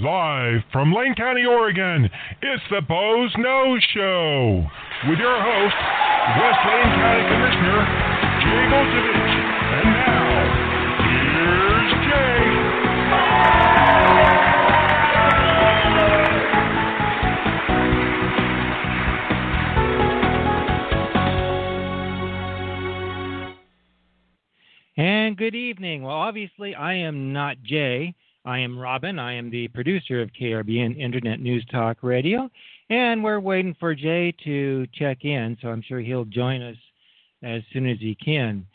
Live from Lane County, Oregon, it's the Boze Noze Show with your host, West Lane County Commissioner Jay Bozievich. And now, here's Jay. And good evening. Well, obviously, I am not Jay. I am Robin. I am the producer of KRBN Internet News Talk Radio. And we're waiting for Jay to check in, so I'm sure he'll join us as soon as he can.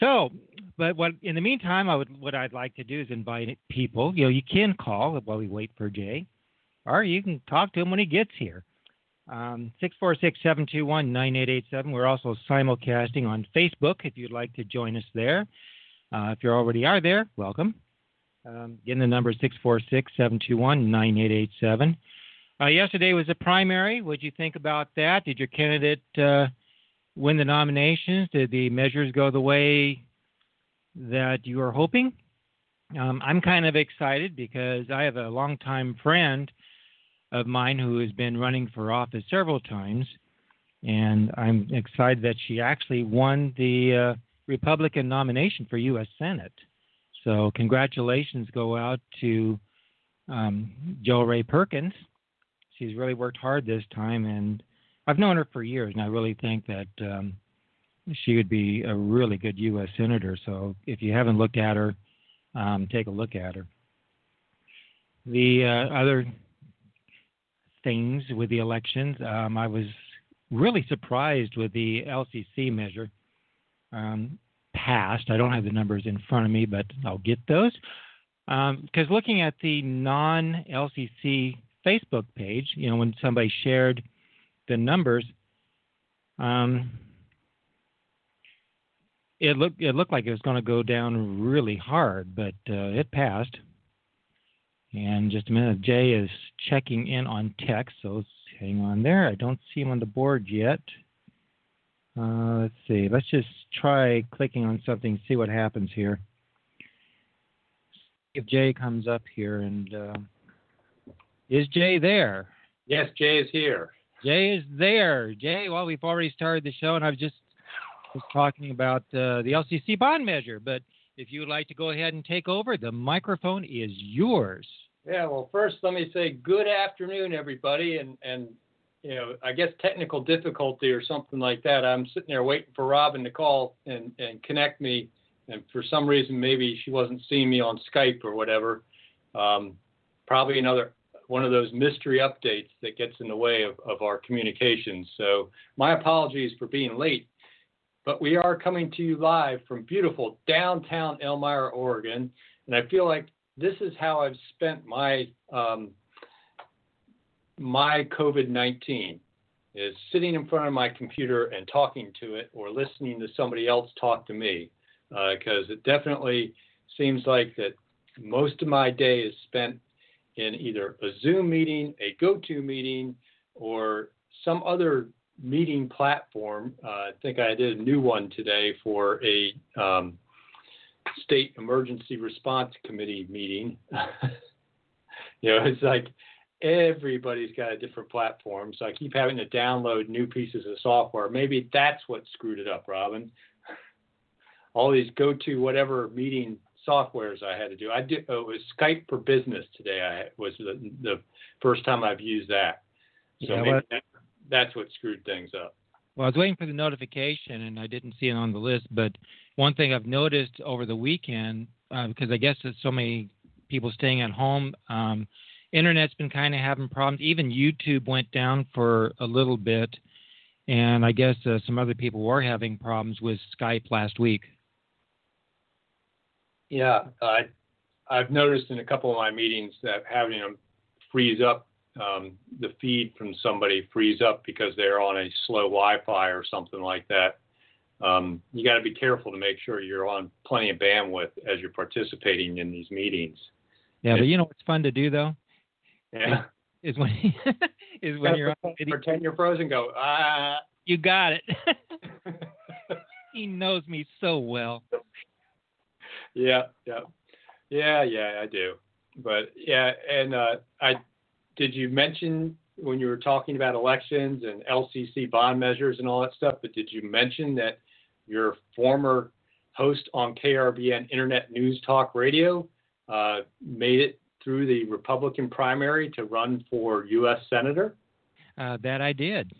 So, but what in the meantime, I would what I'd like to do is invite people. You know, you can call while we wait for Jay, or you can talk to him when he gets here. Um, 646-721-9887. We're also simulcasting on Facebook if you'd like to join us there. Uh, if you already are there, welcome. Um, again, the number is 646-721-9887. Uh, yesterday was a primary. What did you think about that? Did your candidate uh, win the nominations? Did the measures go the way that you were hoping? Um, I'm kind of excited because I have a longtime friend of mine who has been running for office several times, and I'm excited that she actually won the uh, Republican nomination for U.S. Senate. So congratulations go out to um, Jo Rae Perkins. She's really worked hard this time, and I've known her for years, and I really think that um, she would be a really good U.S. senator. So if you haven't looked at her, um, take a look at her. The uh, other things with the elections, um, I was really surprised with the LCC measure. Um, passed. I don't have the numbers in front of me, but I'll get those. Because um, looking at the non LCC Facebook page, you know, when somebody shared the numbers, um, it looked it looked like it was going to go down really hard, but uh, it passed. And just a minute, Jay is checking in on text, so hang on there. I don't see him on the board yet. Uh, let's see. Let's just try clicking on something, see what happens here. If Jay comes up here and uh, is Jay there? Yes, Jay is here. Jay is there. Jay, well, we've already started the show, and I was just was talking about uh, the LCC bond measure. But if you would like to go ahead and take over, the microphone is yours. Yeah, well, first let me say good afternoon, everybody, and and you know, I guess technical difficulty or something like that. I'm sitting there waiting for Robin to call and, and connect me. And for some reason, maybe she wasn't seeing me on Skype or whatever. Um, probably another one of those mystery updates that gets in the way of, of our communications. So my apologies for being late. But we are coming to you live from beautiful downtown Elmira, Oregon. And I feel like this is how I've spent my um, my COVID 19 is sitting in front of my computer and talking to it or listening to somebody else talk to me because uh, it definitely seems like that most of my day is spent in either a Zoom meeting, a GoToMeeting, or some other meeting platform. Uh, I think I did a new one today for a um, state emergency response committee meeting. you know, it's like everybody's got a different platform. So I keep having to download new pieces of software. Maybe that's what screwed it up, Robin. All these go to whatever meeting softwares I had to do. I did oh, it was Skype for Business today. I was the, the first time I've used that. So yeah, maybe that, that's what screwed things up. Well, I was waiting for the notification and I didn't see it on the list. But one thing I've noticed over the weekend, uh, because I guess there's so many people staying at home, um, internet's been kind of having problems. Even YouTube went down for a little bit, and I guess uh, some other people were having problems with Skype last week. Yeah, I I've noticed in a couple of my meetings that having them freeze up um, the feed from somebody freeze up because they're on a slow Wi-Fi or something like that. Um, you got to be careful to make sure you're on plenty of bandwidth as you're participating in these meetings. Yeah, but you know what's fun to do though? Yeah. Is when is when you're on video. pretend you're frozen. Go ah. You got it. he knows me so well. yeah, yeah, yeah, yeah. I do. But yeah, and uh, I did you mention when you were talking about elections and LCC bond measures and all that stuff? But did you mention that your former host on KRBN Internet News Talk Radio uh, made it through the Republican primary to run for U.S. Senator? Uh, that I did.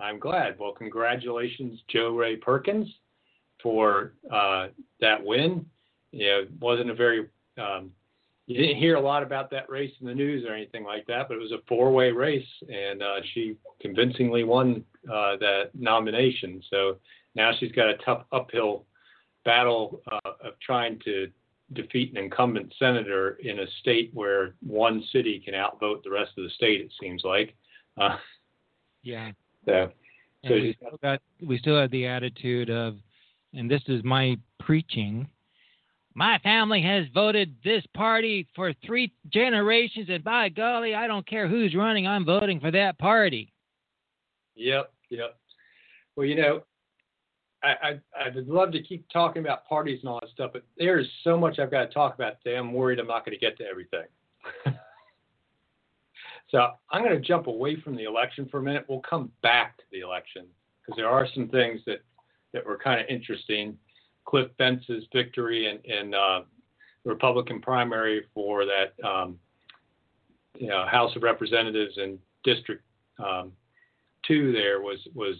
I'm glad. Well, congratulations, Jo Rae Perkins, for uh, that win. You know, it wasn't a very um, you didn't hear a lot about that race in the news or anything like that, but it was a four-way race, and uh, she convincingly won uh, that nomination. So now she's got a tough uphill battle uh, of trying to defeat an incumbent senator in a state where one city can outvote the rest of the state. It seems like. Uh, yeah. So, so we still, got, we still have the attitude of, and this is my preaching my family has voted this party for three generations, and by golly, I don't care who's running, I'm voting for that party. Yep, yep. Well, you know, I, I I would love to keep talking about parties and all that stuff, but there is so much I've got to talk about today. I'm worried I'm not going to get to everything. so I'm going to jump away from the election for a minute. We'll come back to the election because there are some things that that were kind of interesting. Cliff Bentz's victory in, in uh, Republican primary for that um, you know, House of Representatives and District um, Two there was was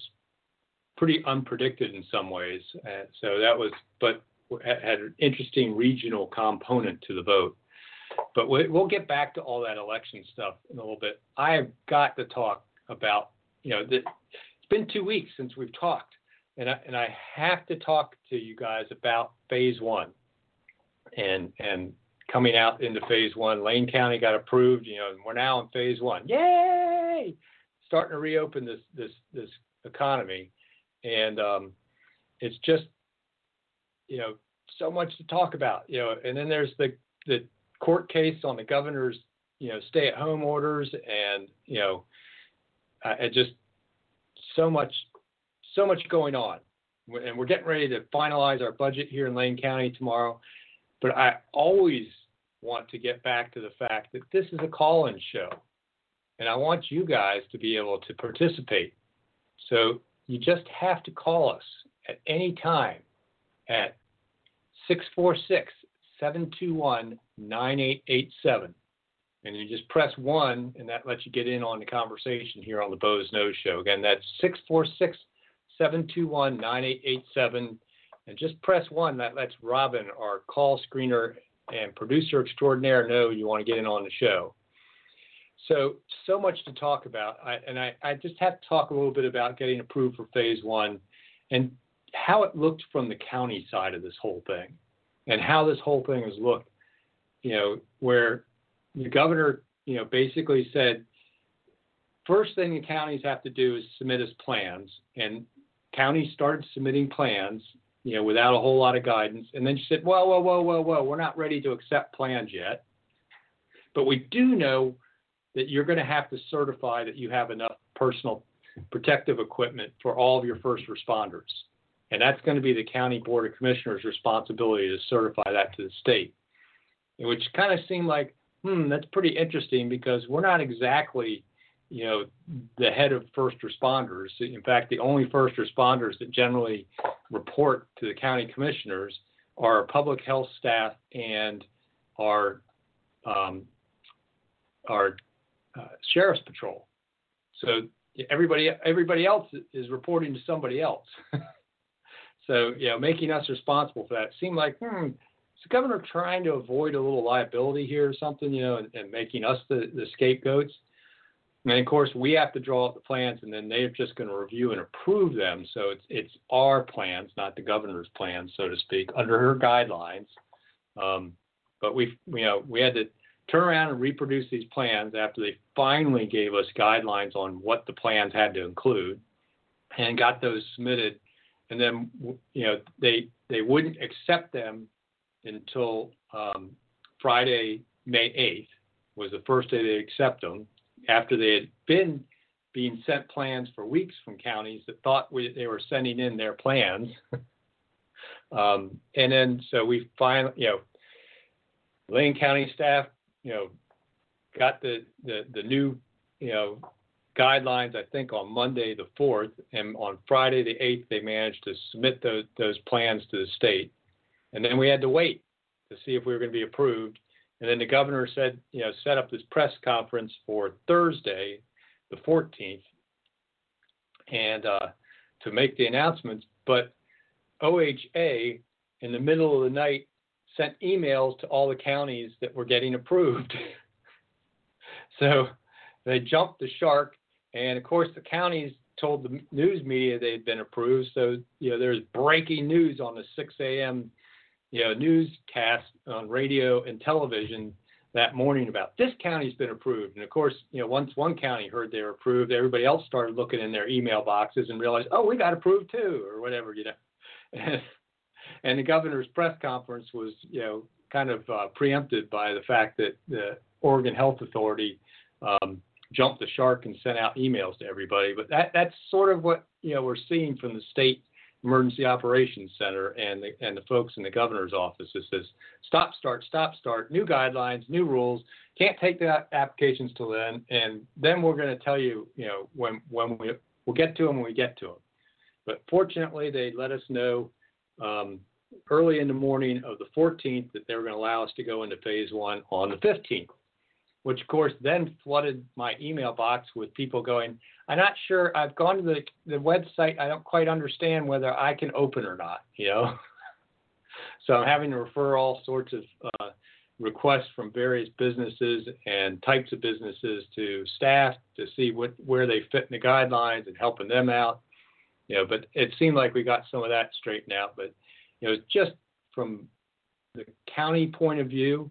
pretty unpredicted in some ways. Uh, so that was, but had an interesting regional component to the vote. But we'll get back to all that election stuff in a little bit. I have got to talk about, you know, the, it's been two weeks since we've talked and I, and I have to talk to you guys about phase one and and coming out into phase one. Lane County got approved, you know, and we're now in phase one. Yay! Starting to reopen this this this economy, and um, it's just you know so much to talk about, you know. And then there's the the court case on the governor's you know stay at home orders, and you know, I just so much so much going on. And we're getting ready to finalize our budget here in Lane County tomorrow. But I always want to get back to the fact that this is a call in show. And I want you guys to be able to participate. So you just have to call us at any time at 646 721 9887. And you just press one, and that lets you get in on the conversation here on the Boze Noze Show. Again, that's 646 721 9887. And just press one. That lets Robin, our call screener and producer extraordinaire, know you want to get in on the show. So, so much to talk about. I, and I, I just have to talk a little bit about getting approved for phase one and how it looked from the county side of this whole thing and how this whole thing has looked. You know, where the governor, you know, basically said, first thing the counties have to do is submit us plans. And counties started submitting plans, you know, without a whole lot of guidance. And then she said, whoa, whoa, whoa, whoa, whoa, we're not ready to accept plans yet. But we do know that you're going to have to certify that you have enough personal protective equipment for all of your first responders. And that's going to be the county board of commissioners responsibility to certify that to the state. Which kind of seemed like, hmm, that's pretty interesting because we're not exactly you know, the head of first responders. In fact, the only first responders that generally report to the county commissioners are public health staff and our um, our uh, sheriff's patrol. So everybody everybody else is reporting to somebody else. so you know, making us responsible for that seemed like hmm, is the governor trying to avoid a little liability here or something? You know, and, and making us the, the scapegoats. And of course, we have to draw up the plans, and then they're just going to review and approve them. So it's it's our plans, not the governor's plans, so to speak, under her guidelines. Um, but we you know we had to turn around and reproduce these plans after they finally gave us guidelines on what the plans had to include and got those submitted and then you know they they wouldn't accept them until um, Friday, May 8th was the first day they accept them after they had been being sent plans for weeks from counties that thought we, they were sending in their plans. um, and then so we finally, you know, Lane County staff, you know, got the, the, the new, you know, guidelines, I think, on Monday the 4th. And on Friday the 8th, they managed to submit those, those plans to the state. And then we had to wait to see if we were going to be approved. And then the governor said, you know, set up this press conference for Thursday, the 14th, and uh, to make the announcements. But OHA, in the middle of the night, sent emails to all the counties that were getting approved. so they jumped the shark, and of course the counties told the news media they'd been approved. So you know there's breaking news on the 6 a.m you know, newscast on radio and television that morning about this county's been approved. And of course, you know, once one county heard they were approved, everybody else started looking in their email boxes and realized, oh, we got approved too, or whatever, you know. And, the governor's press conference was, you know, kind of uh, preempted by the fact that the Oregon Health Authority um, jumped the shark and sent out emails to everybody. But that that's sort of what you know we're seeing from the state Emergency Operations Center and the, and the folks in the governor's office. It says stop, start, stop, start, new guidelines, new rules. Can't take the applications till then, and then we're going to tell you, you know, when when we we'll get to them when we get to them. But fortunately, they let us know um, early in the morning of the 14th that they were going to allow us to go into phase one on the 15th which of course then flooded my email box with people going, I'm not sure, I've gone to the, the website, I don't quite understand whether I can open or not, you know? so I'm having to refer all sorts of uh, requests from various businesses and types of businesses to staff to see what where they fit in the guidelines and helping them out. You know, but it seemed like we got some of that straightened out. But you know, just from the county point of view,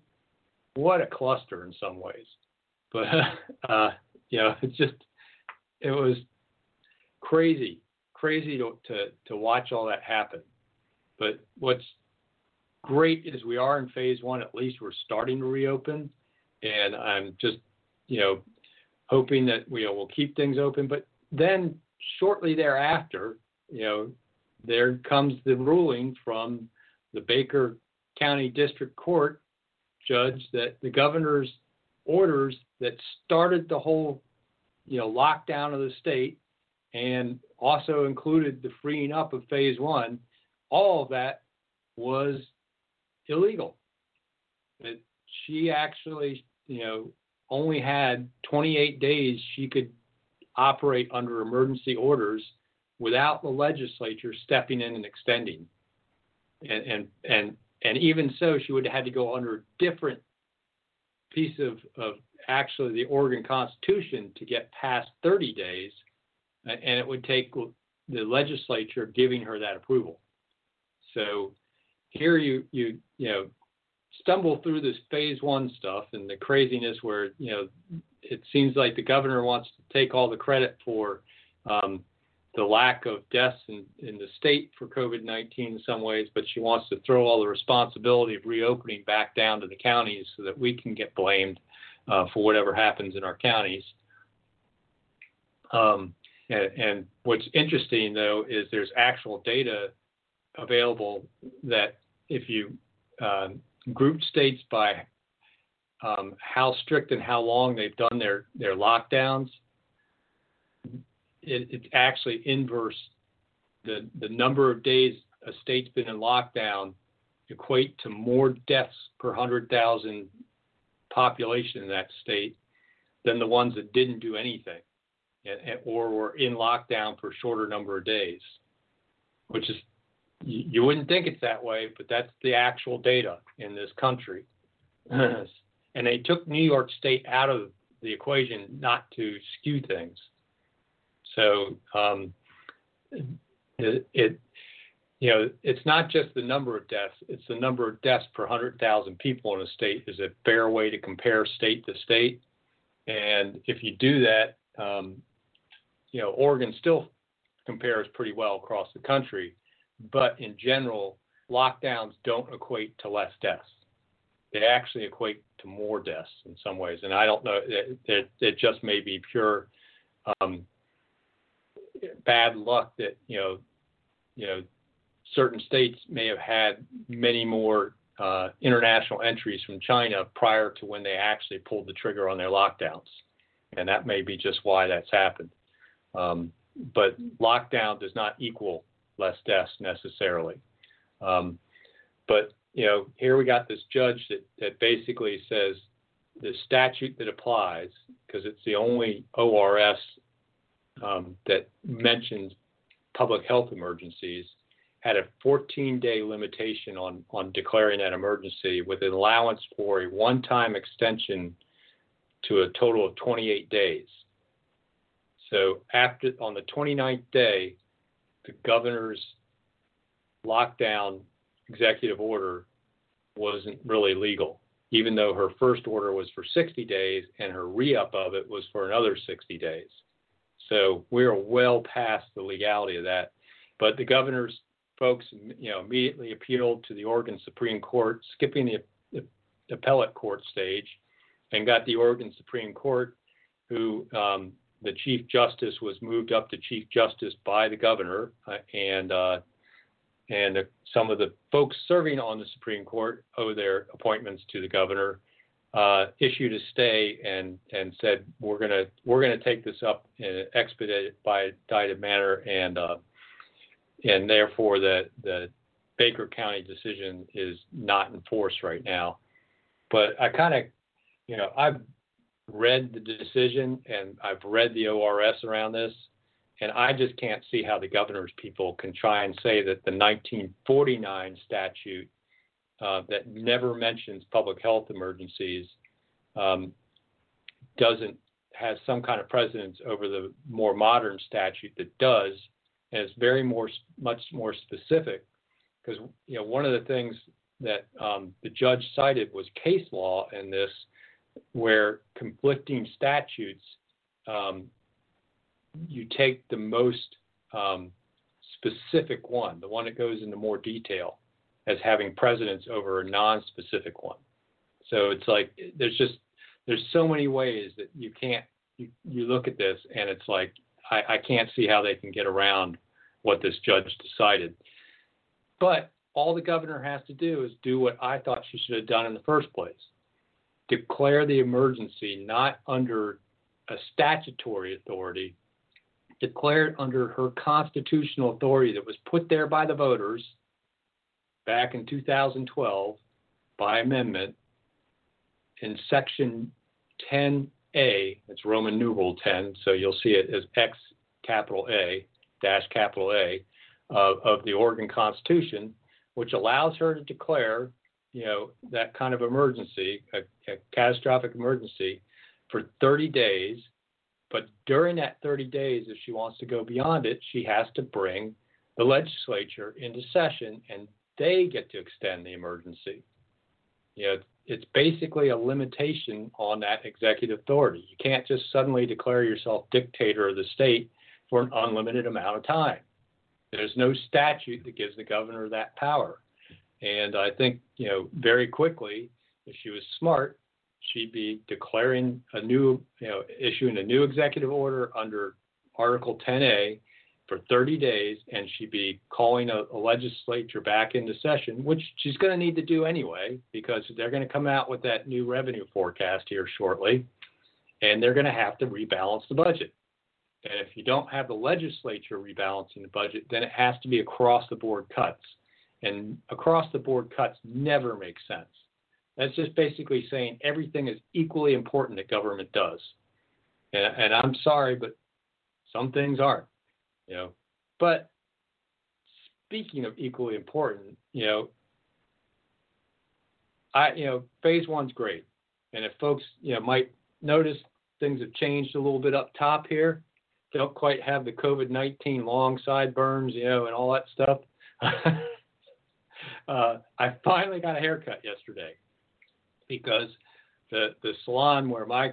what a cluster in some ways. But uh, you know, it's just it was crazy, crazy to, to to watch all that happen. But what's great is we are in phase one. At least we're starting to reopen, and I'm just you know hoping that you know we'll keep things open. But then shortly thereafter, you know, there comes the ruling from the Baker County District Court judge that the governor's orders that started the whole, you know, lockdown of the state and also included the freeing up of phase one, all of that was illegal. That she actually, you know, only had 28 days she could operate under emergency orders without the legislature stepping in and extending. And and and and even so, she would have had to go under a different piece of, of actually the Oregon Constitution to get past 30 days, and it would take the legislature giving her that approval. So here you you you know stumble through this phase one stuff and the craziness where you know it seems like the governor wants to take all the credit for um, the lack of deaths in, in the state for COVID 19 in some ways, but she wants to throw all the responsibility of reopening back down to the counties so that we can get blamed uh, for whatever happens in our counties. Um, and, and, what's interesting, though, is there's actual data available that if you uh, group states by um, how strict and how long they've done their, their lockdowns, it, it's actually inverse. The the number of days a state's been in lockdown equate to more deaths per hundred thousand population in that state than the ones that didn't do anything or were in lockdown for a shorter number of days, which is you wouldn't think it's that way, but that's the actual data in this country. and they took New York State out of the equation not to skew things. So um, it, it, you know, it's not just the number of deaths, it's the number of deaths per 100,000 people in a state is a fair way to compare state to state. And if you do that, um, you know, Oregon still compares pretty well across the country, but in general, lockdowns don't equate to less deaths. They actually equate to more deaths in some ways. And I don't know, it, it, it just may be pure um, bad luck that, you know, you know, certain states may have had many more uh, international entries from China prior to when they actually pulled the trigger on their lockdowns. And that may be just why that's happened. Um, but lockdown does not equal less deaths necessarily. Um, but you know, here we got this judge that, that basically says the statute that applies, because it's the only ORS um, that mentions public health emergencies, had a 14 day limitation on, on declaring an emergency with an allowance for a one time extension to a total of 28 days. So after on the 29th day, the governor's lockdown executive order wasn't really legal, even though her first order was for 60 days and her re up of it was for another 60 days. So we're well past the legality of that. But the governor's folks, you know, immediately appealed to the Oregon Supreme Court, skipping the, the appellate court stage, and got the Oregon Supreme Court, who um, the Chief Justice was moved up to Chief Justice by the governor, uh, and uh, and some of the folks serving on the Supreme Court owe their appointments to the governor. Uh, issued a stay and and said we're gonna we're gonna take this up in an expedited by manner and uh, and therefore the the Baker County decision is not in force right now. But I kind of, you know, I've read the decision and I've read the ORS around this, and I just can't see how the governor's people can try and say that the 1949 statute uh, that never mentions public health emergencies um, doesn't has some kind of precedence over the more modern statute that does, and it's very more much more specific. Because you know one of the things that um, the judge cited was case law in this where conflicting statutes, um, you take the most um, specific one, the one that goes into more detail, as having precedence over a non-specific one. So it's like there's just there's so many ways that you can't you, you look at this and it's like I, I can't see how they can get around what this judge decided. But all the governor has to do is do what I thought she should have done in the first place declare the emergency not under a statutory authority, declared under her constitutional authority that was put there by the voters back in 2012 by amendment in section 10A, it's Roman numeral 10, so you'll see it as X capital A dash capital A uh, of the Oregon Constitution, which allows her to declare you know, that kind of emergency, a, a catastrophic emergency, for 30 days. But during that 30 days, if she wants to go beyond it, she has to bring the legislature into session and they get to extend the emergency. You know, it's basically a limitation on that executive authority. You can't just suddenly declare yourself dictator of the state for an unlimited amount of time. There's no statute that gives the governor that power. And I think, you know, very quickly, if she was smart, she'd be declaring a new, you know, issuing a new executive order under Article 10A for 30 days, and she'd be calling a, a legislature back into session, which she's going to need to do anyway, because they're going to come out with that new revenue forecast here shortly, and they're going to have to rebalance the budget. And if you don't have the legislature rebalancing the budget, then it has to be across the board cuts and across the board cuts never make sense. That's just basically saying everything is equally important that government does. And, and I'm sorry, but some things aren't. You know, but speaking of equally important, you know, I you know phase one's great, and if folks you know might notice things have changed a little bit up top here, don't quite have the COVID-19 long sideburns, you know, and all that stuff. uh, I finally got a haircut yesterday because the the salon where my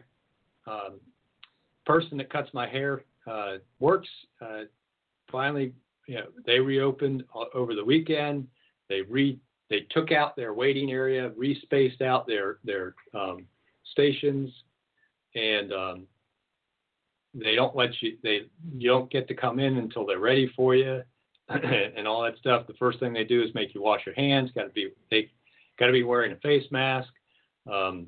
um, person that cuts my hair uh, works uh, finally you know they reopened over the weekend. They re they took out their waiting area, respaced out their their um, stations, and um, they don't let you they you don't get to come in until they're ready for you and all that stuff. The first thing they do is make you wash your hands. Got to be they got to be wearing a face mask. Um,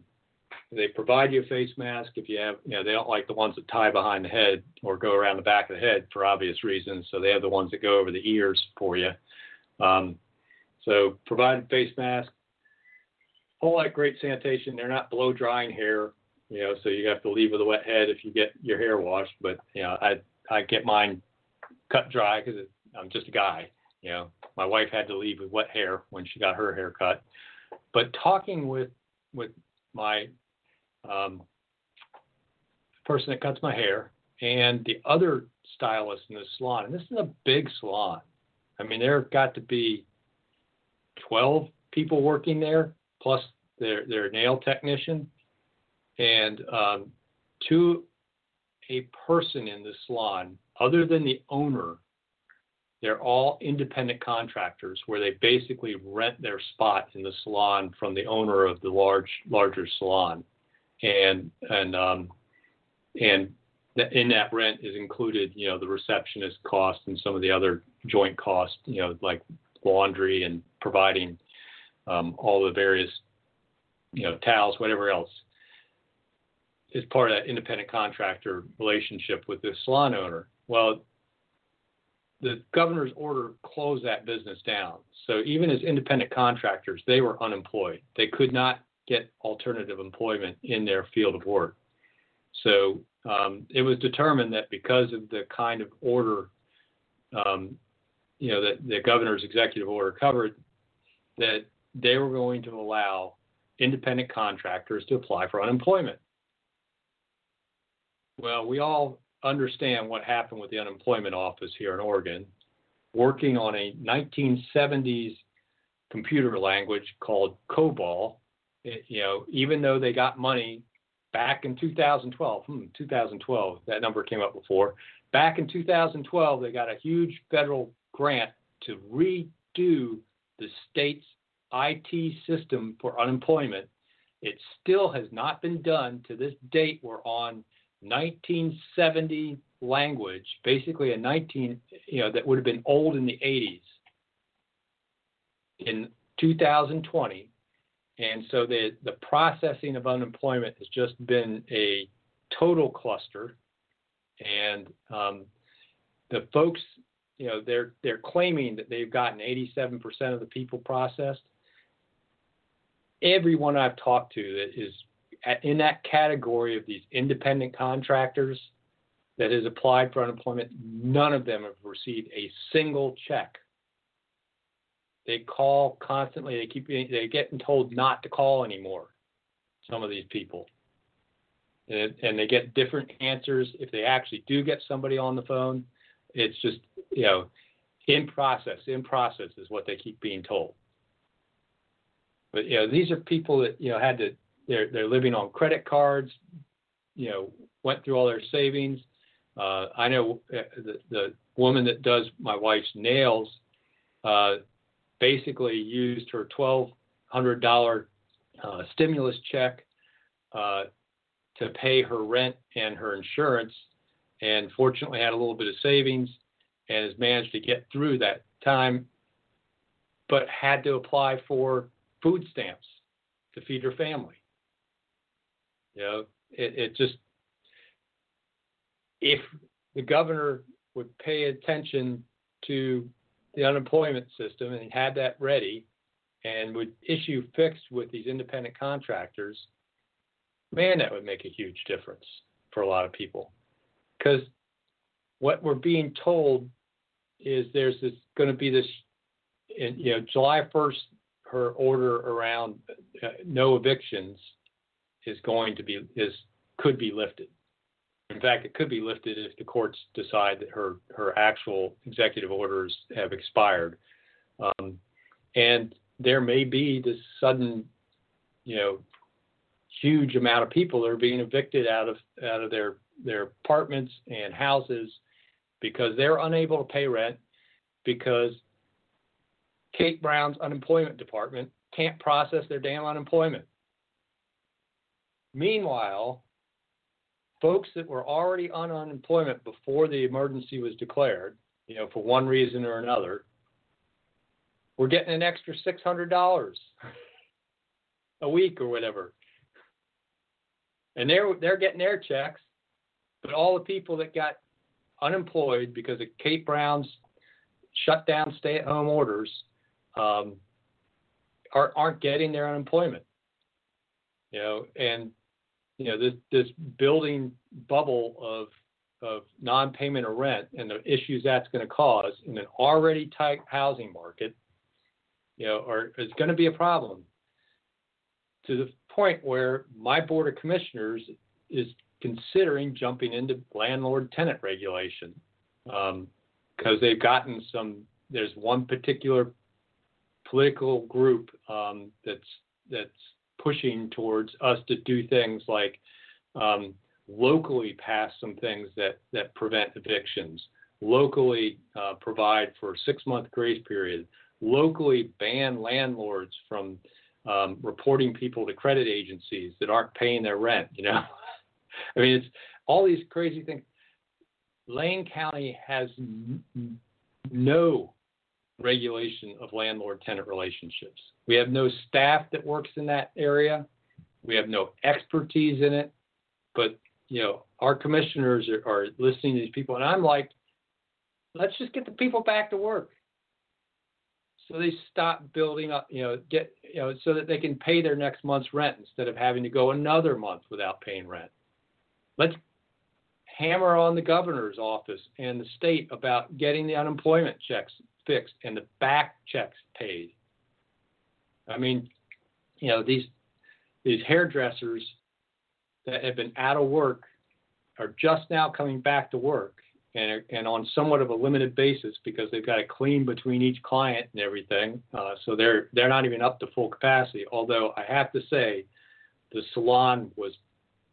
they provide you a face mask if you have you know they don't like the ones that tie behind the head or go around the back of the head for obvious reasons. So they have the ones that go over the ears for you. Um, so provided face mask, all that great sanitation. They're not blow drying hair you know, so you have to leave with a wet head if you get your hair washed. But you know, I I get mine cut dry because I'm just a guy. You know, my wife had to leave with wet hair when she got her hair cut. But talking with with my um, person that cuts my hair and the other stylist in the salon, and this is a big salon. I mean, there have got to be 12 people working there, plus their their nail technician. And um, to a person in the salon, other than the owner, they're all independent contractors where they basically rent their spot in the salon from the owner of the large larger salon, and and um, and in that rent is included, you know, the receptionist cost and some of the other joint costs, you know, like laundry and providing um, all the various, you know, towels, whatever else is part of that independent contractor relationship with the salon owner. Well, the governor's order closed that business down. So even as independent contractors, they were unemployed. They could not get alternative employment in their field of work. So um, it was determined that because of the kind of order, um, you know, that the governor's executive order covered, that they were going to allow independent contractors to apply for unemployment. Well, we all understand what happened with the unemployment office here in Oregon, working on a 1970s computer language called COBOL. It, you know, even though they got money back in 2012, hmm, 2012, that number came up before. Back in 2012, they got a huge federal grant to redo the state's IT system for unemployment. It still has not been done to this date. We're on 1970 language, basically a 19, you know, that would have been old in the 80s in 2020. And so the, the processing of unemployment has just been a total cluster. And um, the folks, you know, they're they're claiming that they've gotten 87% of the people processed. Everyone I've talked to that is in that category of these independent contractors that has applied for unemployment, none of them have received a single check. They call constantly. They keep they're getting told not to call anymore. Some of these people, and, and they get different answers. If they actually do get somebody on the phone, it's just you know in process. In process is what they keep being told. But you know these are people that you know had to they're they're living on credit cards. You know, went through all their savings. Uh, I know uh, the, the woman that does my wife's nails uh, basically used her twelve hundred dollar uh, stimulus check uh, to pay her rent and her insurance, and fortunately had a little bit of savings and has managed to get through that time, but had to apply for food stamps to feed her family. You know, it, it just if the governor would pay attention to the unemployment system and had that ready and would issue fixed with these independent contractors, man, that would make a huge difference for a lot of people. Because what we're being told is there's this going to be this, in, you know, July 1st, her order around uh, no evictions is going to be is could be lifted. In fact, it could be lifted if the courts decide that her her actual executive orders have expired. Um, and there may be this sudden, you know, huge amount of people are being evicted out of out of their their apartments and houses because they're unable to pay rent because Kate Brown's unemployment department can't process their damn unemployment. Meanwhile, folks that were already on unemployment before the emergency was declared, you know, for one reason or another, were getting an extra $600 a week or whatever. And they're they're getting their checks, but all the people that got unemployed because of Kate Brown's shutdown stay-at-home orders um, are, aren't getting their unemployment. You know, and you know this this building bubble of of non-payment of rent and the issues that's going to cause in an already tight housing market, you know, are is going to be a problem. To the point where my board of commissioners is considering jumping into landlord-tenant regulation because um, they've gotten some. There's one particular political group um, that's that's pushing towards us to do things like um, locally pass some things that, that prevent evictions, locally uh, provide for a six month grace period, locally ban landlords from um, reporting people to credit agencies that aren't paying their rent. You know, I mean, it's all these crazy things. Lane County has n- no regulation of landlord tenant relationships. We have no staff that works in that area. We have no expertise in it. But, you know, our commissioners are, are listening to these people, and I'm like, let's just get the people back to work. So they stop building up, you know, get, you know, so that they can pay their next month's rent instead of having to go another month without paying rent. Let's hammer on the governor's office and the state about getting the unemployment checks fixed and the back checks paid. I mean, you know, these these hairdressers that have been out of work are just now coming back to work and and on somewhat of a limited basis because they've got to clean between each client and everything. Uh, so they're they're not even up to full capacity. Although I have to say, the salon was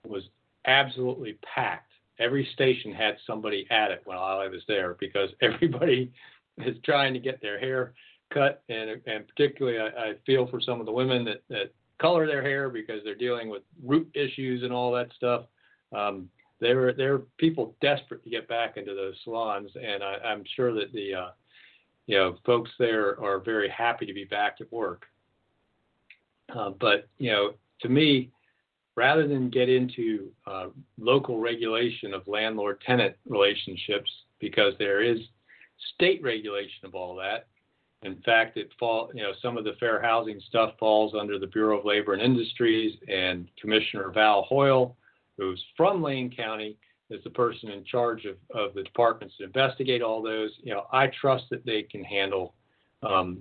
was absolutely packed. Every station had somebody at it while I was there because everybody is trying to get their hair cut, and and particularly I, I feel for some of the women that that color their hair because they're dealing with root issues and all that stuff. Um, there there are people desperate to get back into those salons, and I, I'm sure that the uh, you know folks there are very happy to be back at work. Uh, but you know, to me, rather than get into uh, local regulation of landlord-tenant relationships, because there is state regulation of all that. In fact, it fall you know some of the fair housing stuff falls under the Bureau of Labor and Industries, and Commissioner Val Hoyle, who's from Lane County, is the person in charge of, of the departments to investigate all those. You know, I trust that they can handle um,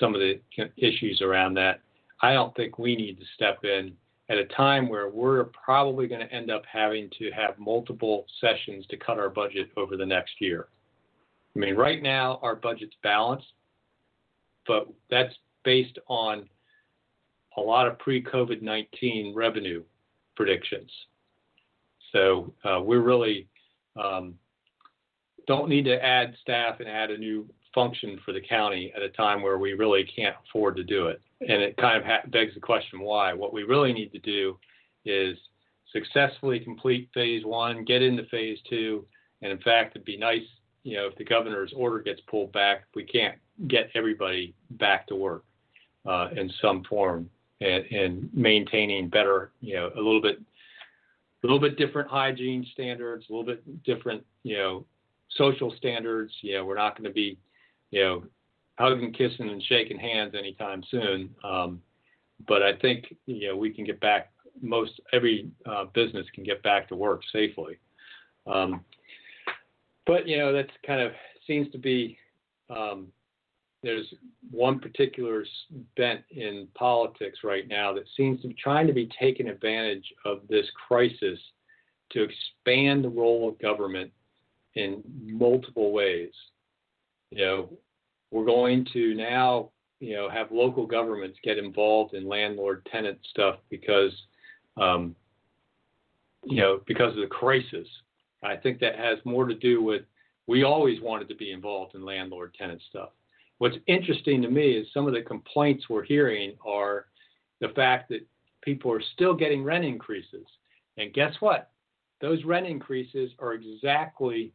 some of the issues around that. I don't think we need to step in at a time where we're probably going to end up having to have multiple sessions to cut our budget over the next year. I mean, right now our budget's balanced, but that's based on a lot of pre-COVID 19 revenue predictions. So uh, we're really um, don't need to add staff and add a new function for the county at a time where we really can't afford to do it. And it kind of ha- begs the question why. What we really need to do is successfully complete phase one, get into phase two, and in fact, it'd be nice you know, if the governor's order gets pulled back, we can't get everybody back to work uh, in some form and, and, maintaining better, you know, a little bit, a little bit different hygiene standards, a little bit different, you know, social standards. You know, we're not going to be, you know, hugging, kissing, and shaking hands anytime soon. Um, but I think, you know, we can get back. Most every uh, business can get back to work safely. Um, but you know that's kind of seems to be um, there's one particular bent in politics right now that seems to be trying to be taking advantage of this crisis to expand the role of government in multiple ways. You know, we're going to now, you know, have local governments get involved in landlord-tenant stuff because, um, you know, because of the crisis. I think that has more to do with we always wanted to be involved in landlord-tenant stuff. What's interesting to me is some of the complaints we're hearing are the fact that people are still getting rent increases. And guess what? Those rent increases are exactly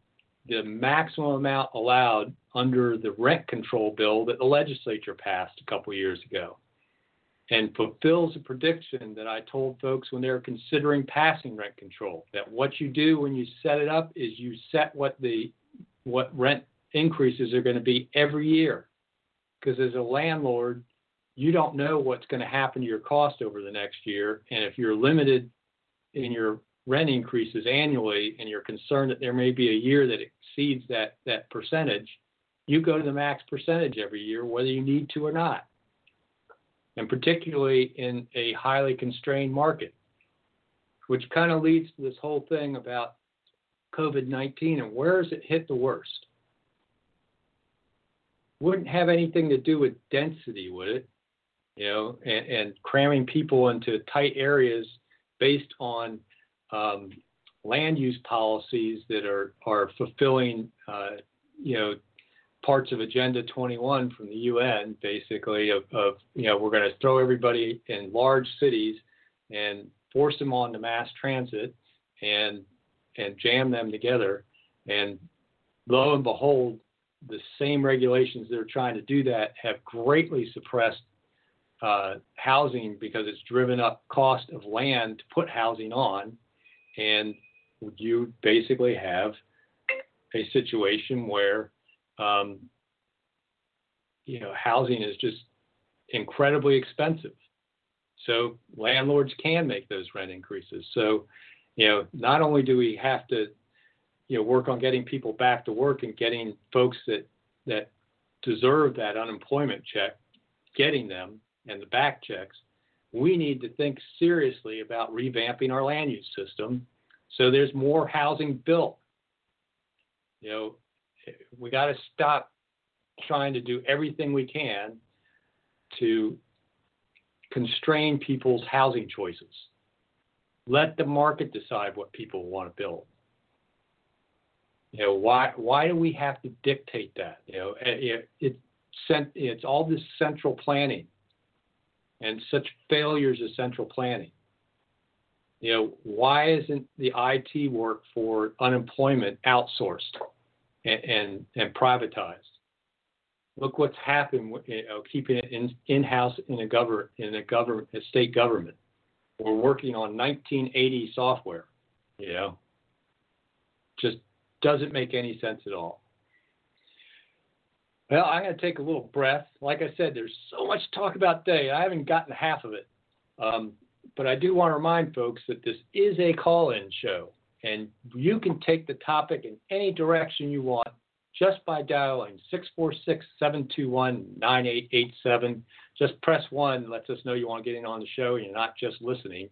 the maximum amount allowed under the rent control bill that the legislature passed a couple years ago and fulfills a prediction that I told folks when they were considering passing rent control that what you do when you set it up is you set what the what rent increases are going to be every year because as a landlord you don't know what's going to happen to your cost over the next year and if you're limited in your rent increases annually and you're concerned that there may be a year that exceeds that, that percentage, you go to the max percentage every year, whether you need to or not. And particularly in a highly constrained market, which kind of leads to this whole thing about COVID 19 and where has it hit the worst? Wouldn't have anything to do with density, would it? You know, and, and cramming people into tight areas based on um, land use policies that are are fulfilling, uh, you know, parts of Agenda 21 from the UN, basically of, of you know we're going to throw everybody in large cities and force them onto mass transit and and jam them together, and lo and behold, the same regulations that are trying to do that have greatly suppressed uh, housing because it's driven up cost of land to put housing on. And you basically have a situation where um, you know housing is just incredibly expensive. So landlords can make those rent increases. So you know not only do we have to you know work on getting people back to work and getting folks that that deserve that unemployment check, getting them and the back checks, we need to think seriously about revamping our land use system so there's more housing built. You know, we got to stop trying to do everything we can to constrain people's housing choices. Let the market decide what people want to build. You know, why why do we have to dictate that? You know, it, it, it's all this central planning and such failures of central planning. You know, why isn't the IT work for unemployment outsourced and and, privatized? Look what's happened. You know, keeping it in in house in a government in a government a state government. We're working on 1980 software. You know, just doesn't make any sense at all. Well, I'm going to take a little breath. Like I said, there's so much to talk about today. I haven't gotten half of it. Um, but I do want to remind folks that this is a call in show, and you can take the topic in any direction you want just by dialing 646 721 9887. Just press 1, lets us know you want to get in on the show and you're not just listening.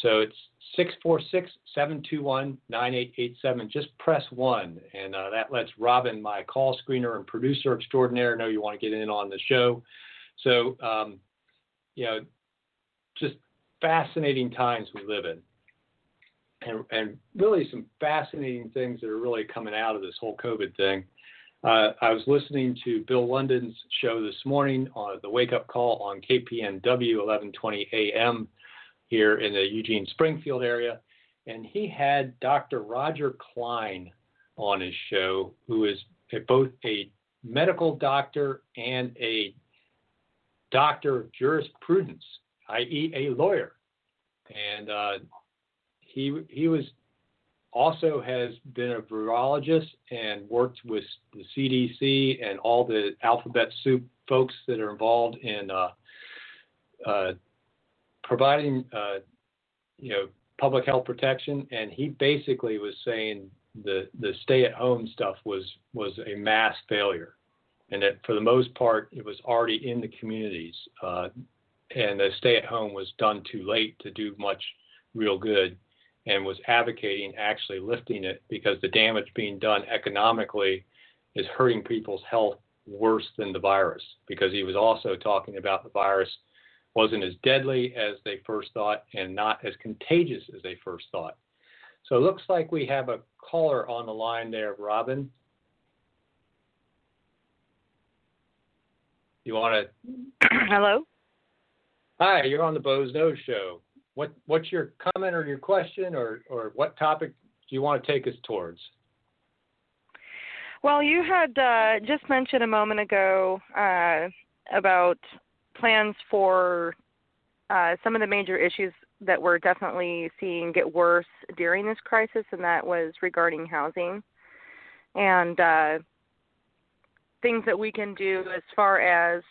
So it's 646 721 9887. Just press 1, and uh, that lets Robin, my call screener and producer extraordinaire, know you want to get in on the show. So, um, you know, just fascinating times we live in. And, and, really some fascinating things that are really coming out of this whole COVID thing. Uh, I was listening to Bill London's show this morning on the Wake Up Call on KPNW 1120 AM here in the Eugene Springfield area, and he had Dr. Roger Klein on his show, who is both a medical doctor and a doctor of jurisprudence i.e., a lawyer, and uh, he he was also has been a virologist and worked with the CDC and all the alphabet soup folks that are involved in uh, uh, providing uh, you know public health protection. And he basically was saying the the stay at home stuff was was a mass failure, and that for the most part it was already in the communities. Uh, and the stay at home was done too late to do much real good and was advocating actually lifting it because the damage being done economically is hurting people's health worse than the virus because he was also talking about the virus wasn't as deadly as they first thought and not as contagious as they first thought. So it looks like we have a caller on the line there, Robin. You want to? Hello. Hi, you're on the Boze Noze Show. What what's your comment or your question or or what topic do you want to take us towards? Well, you had uh, just mentioned a moment ago uh, about plans for uh, some of the major issues that we're definitely seeing get worse during this crisis, and that was regarding housing and uh, things that we can do as far as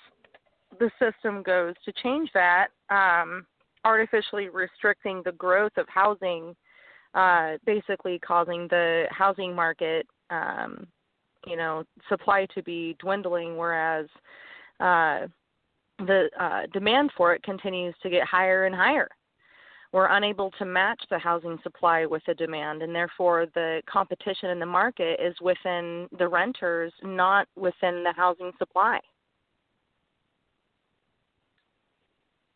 the system goes to change that. Um, artificially restricting the growth of housing, uh, basically causing the housing market, um, you know, supply to be dwindling, whereas uh, the uh, demand for it continues to get higher and higher. We're unable to match the housing supply with the demand, and therefore the competition in the market is within the renters, not within the housing supply.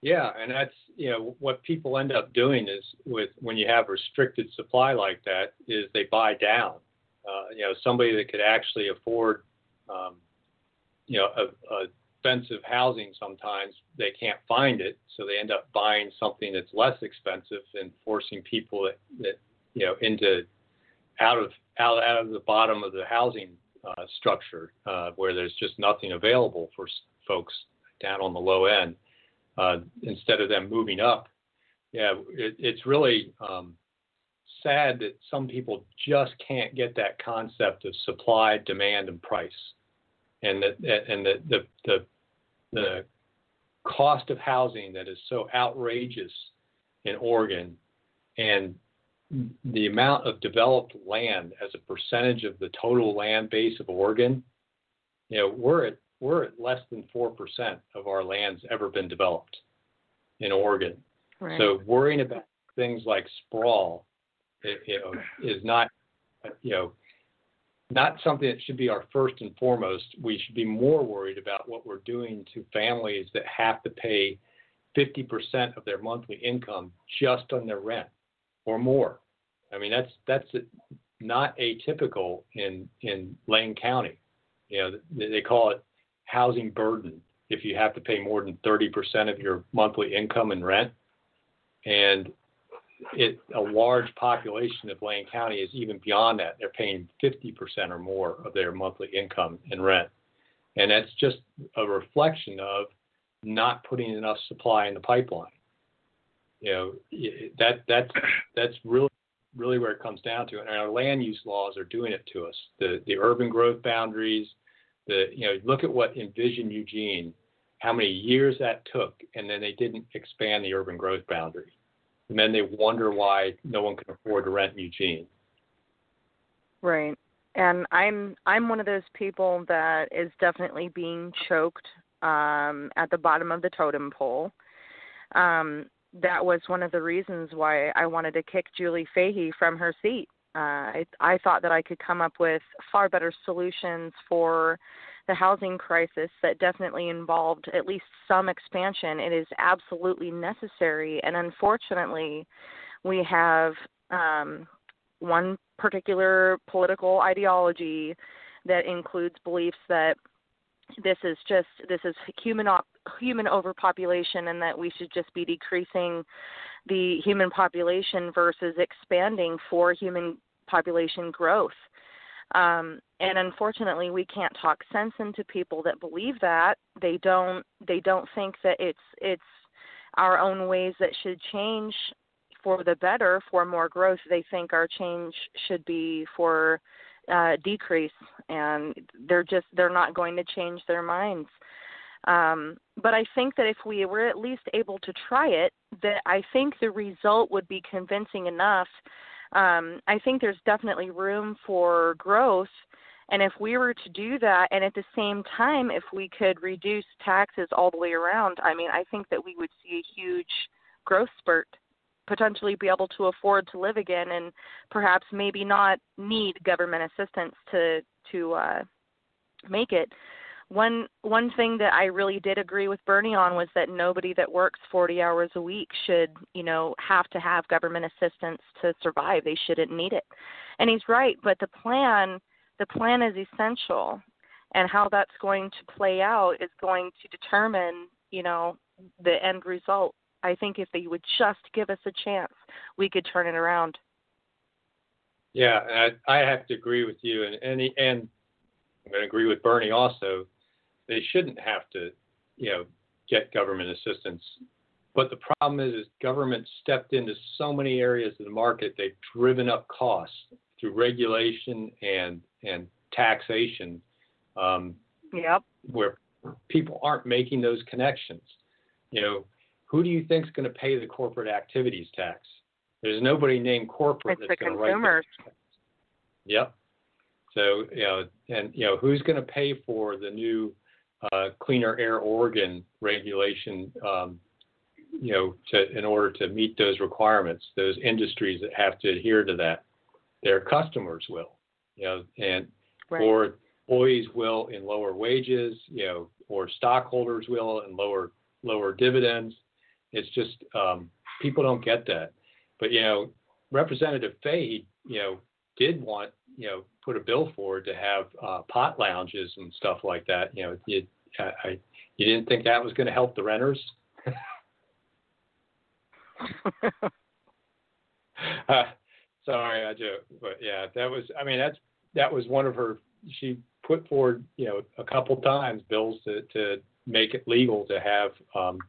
Yeah, and that's you know what people end up doing is with when you have restricted supply like that is they buy down. Uh, you know, somebody that could actually afford, um, you know, a, a expensive housing sometimes they can't find it so they end up buying something that's less expensive and forcing people that, that you know into out of out, out of the bottom of the housing uh, structure uh, where there's just nothing available for folks down on the low end uh, instead of them moving up. Yeah it, it's really um, sad that some people just can't get that concept of supply demand and price. And that and the, the the the cost of housing that is so outrageous in Oregon and the amount of developed land as a percentage of the total land base of Oregon, you know, we're at we're at less than four percent of our land's ever been developed in Oregon. Right. So worrying about things like sprawl, it, you know, is not, you know, not something that should be our first and foremost. We should be more worried about what we're doing to families that have to pay 50% of their monthly income just on their rent or more. I mean, that's that's not atypical in in Lane County. You know, they call it housing burden if you have to pay more than 30% of your monthly income in rent. And it, a large population of Lane County is even beyond that. They're paying 50% or more of their monthly income in rent. And that's just a reflection of not putting enough supply in the pipeline. You know, that that's that's really really where it comes down to. And our land use laws are doing it to us. The the urban growth boundaries, the you know, look at what Envision Eugene, how many years that took, and then they didn't expand the urban growth boundary and then they wonder why no one can afford to rent Eugene. Right. And I'm I'm one of those people that is definitely being choked um, at the bottom of the totem pole. Um, that was one of the reasons why I wanted to kick Julie Fahey from her seat. Uh, I, I thought that I could come up with far better solutions for the housing crisis that definitely involved at least some expansion. It is absolutely necessary, and unfortunately, we have um, one particular political ideology that includes beliefs that this is just this is human op- human overpopulation and that we should just be decreasing the human population versus expanding for human population growth um, and unfortunately, we can't talk sense into people that believe that. They don't. They don't think that it's it's our own ways that should change for the better, for more growth. They think our change should be for uh, decrease, and they're just they're not going to change their minds. Um, but I think that if we were at least able to try it, that I think the result would be convincing enough um, I think there's definitely room for growth. And if we were to do that, and at the same time, if we could reduce taxes all the way around, I mean, I think that we would see a huge growth spurt, potentially be able to afford to live again, and perhaps maybe not need government assistance to to uh, make it. One one thing that I really did agree with Bernie on was that nobody that works 40 hours a week should, you know, have to have government assistance to survive. They shouldn't need it. And he's right, but the plan the plan is essential and how that's going to play out is going to determine, you know, the end result. I think if they would just give us a chance, we could turn it around. Yeah, I, I have to agree with you, and and, and I'm going to agree with Bernie also. They shouldn't have to, you know, get government assistance. But the problem is, is government stepped into so many areas of the market. They've driven up costs through regulation and and taxation. Um, yep. Where people aren't making those connections. You know, who do you think is going to pay the corporate activities tax? There's nobody named corporate it's that's going to write consumers. Yep. So you know, and you know, who's going to pay for the new uh, Cleaner Air Oregon regulation? Um, you know, to in order to meet those requirements, those industries that have to adhere to that, their customers will. You know, and right. or employees will in lower wages. You know, or stockholders will in lower lower dividends. It's just um, people don't get that. But you know, Representative Fahey, you know, did want you know put a bill forward to have uh, pot lounges and stuff like that. You know, you, I, I, you didn't think that was going to help the renters? uh, sorry, I joke, but yeah, that was. I mean, that's that was one of her. She put forward, you know, a couple times bills to to make it legal to have um,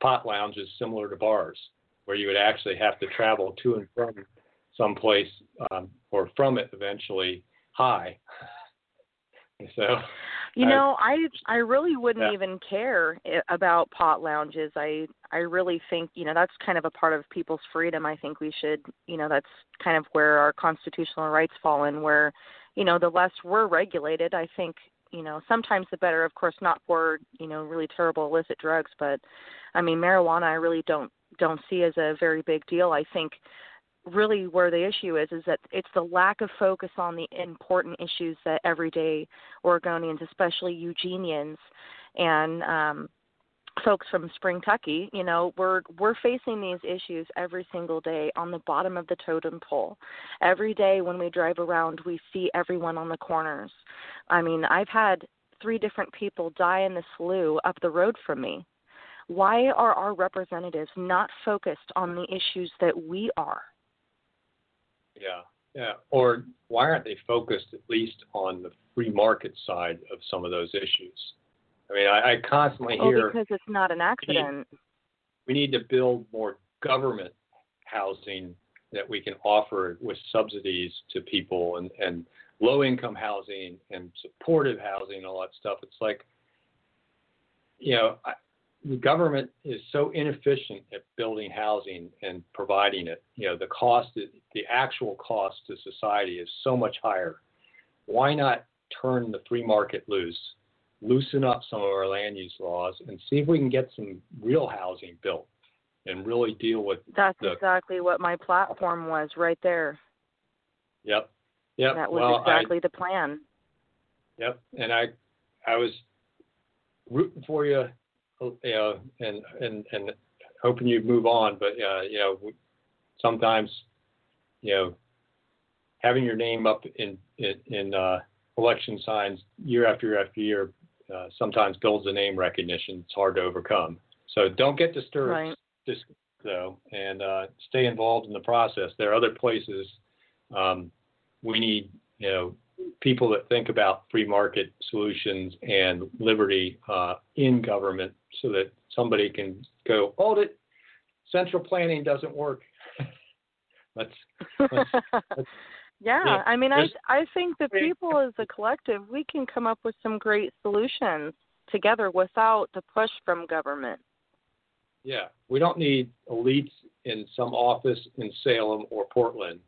pot lounges similar to bars where you would actually have to travel to and from someplace um, or from it eventually high. so, you know, I I really wouldn't yeah. even care about pot lounges. I I really think you know that's kind of a part of people's freedom. I think we should you know that's kind of where our constitutional rights fall in. Where you know the less we're regulated, I think you know sometimes the better. Of course, not for you know really terrible illicit drugs, but I mean marijuana. I really don't don't see as a very big deal. I think really where the issue is is that it's the lack of focus on the important issues that everyday Oregonians, especially Eugenians and um folks from Springtucky, you know, we're we're facing these issues every single day on the bottom of the totem pole. Every day when we drive around, we see everyone on the corners. I mean, I've had three different people die in the slough up the road from me why are our representatives not focused on the issues that we are? Yeah, yeah. Or why aren't they focused at least on the free market side of some of those issues? I mean, I, I constantly oh, hear because it's not an accident. We need, we need to build more government housing that we can offer with subsidies to people and, and low income housing and supportive housing and all that stuff. It's like, you know, I, the government is so inefficient at building housing and providing it. You know, the cost, the actual cost to society is so much higher. Why not turn the free market loose, loosen up some of our land use laws, and see if we can get some real housing built and really deal with. That's the, exactly what my platform was right there. Yep. Yep. That was well, exactly I, the plan. Yep. And I, I was rooting for you you know, and and and hoping you move on. But uh, you know, sometimes, you know, having your name up in in, in uh, election signs year after year after year uh, sometimes builds a name recognition. It's hard to overcome. So don't get disturbed, right. just though, and uh, stay involved in the process. There are other places um, we need, you know, people that think about free market solutions and liberty uh, in government so that somebody can go, hold it, central planning doesn't work. let's, let's, let's, yeah, yeah, I mean, I I think the people as a collective, we can come up with some great solutions together without the push from government. Yeah, we don't need elites in some office in Salem or Portland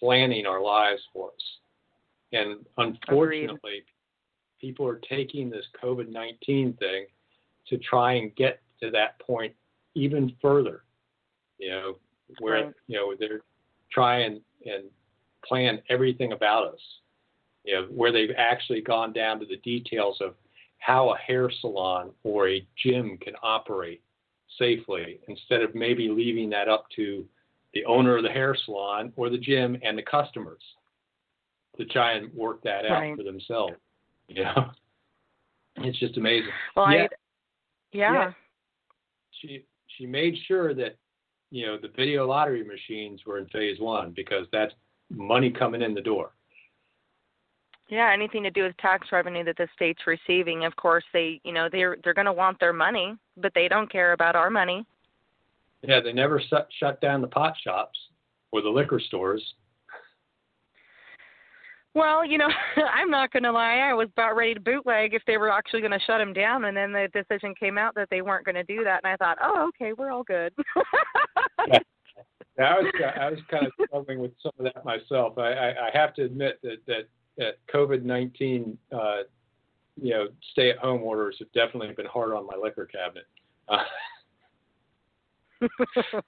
planning our lives for us. And unfortunately, people are taking this COVID 19 thing to try and get to that point even further. You know, where, Right. you know, they're trying and plan everything about us. You know, where they've actually gone down to the details of how a hair salon or a gym can operate safely instead of maybe leaving that up to the owner of the hair salon or the gym and the customers to try and work that out Right. for themselves. You know, it's just amazing. Well, Yeah. Yeah. She she made sure that you know the video lottery machines were in phase one because that's money coming in the door. Yeah, anything to do with tax revenue that the state's receiving, of course they, you know, they're they're going to want their money, but they don't care about our money. Yeah, they never shut shut down the pot shops or the liquor stores. Well, you know, I'm not going to lie. I was about ready to bootleg if they were actually going to shut them down, and then the decision came out that they weren't going to do that, and I thought, oh, okay, we're all good. Yeah, I was I was kind of struggling with some of that myself. I, I, I have to admit that that, that COVID nineteen uh, you know stay at home orders have definitely been hard on my liquor cabinet. Uh,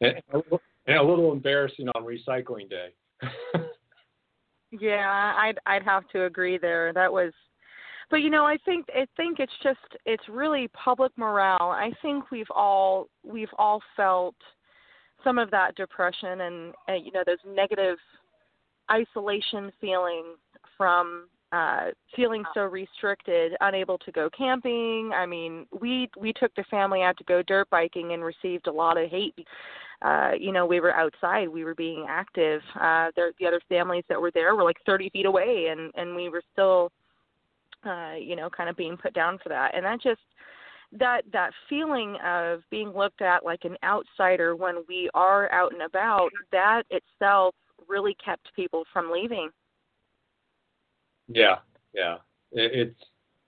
and, a little- and a little embarrassing on recycling day. Yeah, I'd I'd have to agree there. That was but you know, I think I think it's just it's really public morale. I think we've all we've all felt some of that depression and uh, you know those negative isolation feelings from uh feeling so restricted, unable to go camping. I mean, we we took the family out to go dirt biking and received a lot of hate uh, you know, we were outside, we were being active. Uh, there, the other families that were there were like 30 feet away, and and we were still, uh, you know, kind of being put down for that. And that just that that feeling of being looked at like an outsider when we are out and about, that itself really kept people from leaving. Yeah, yeah. It, it's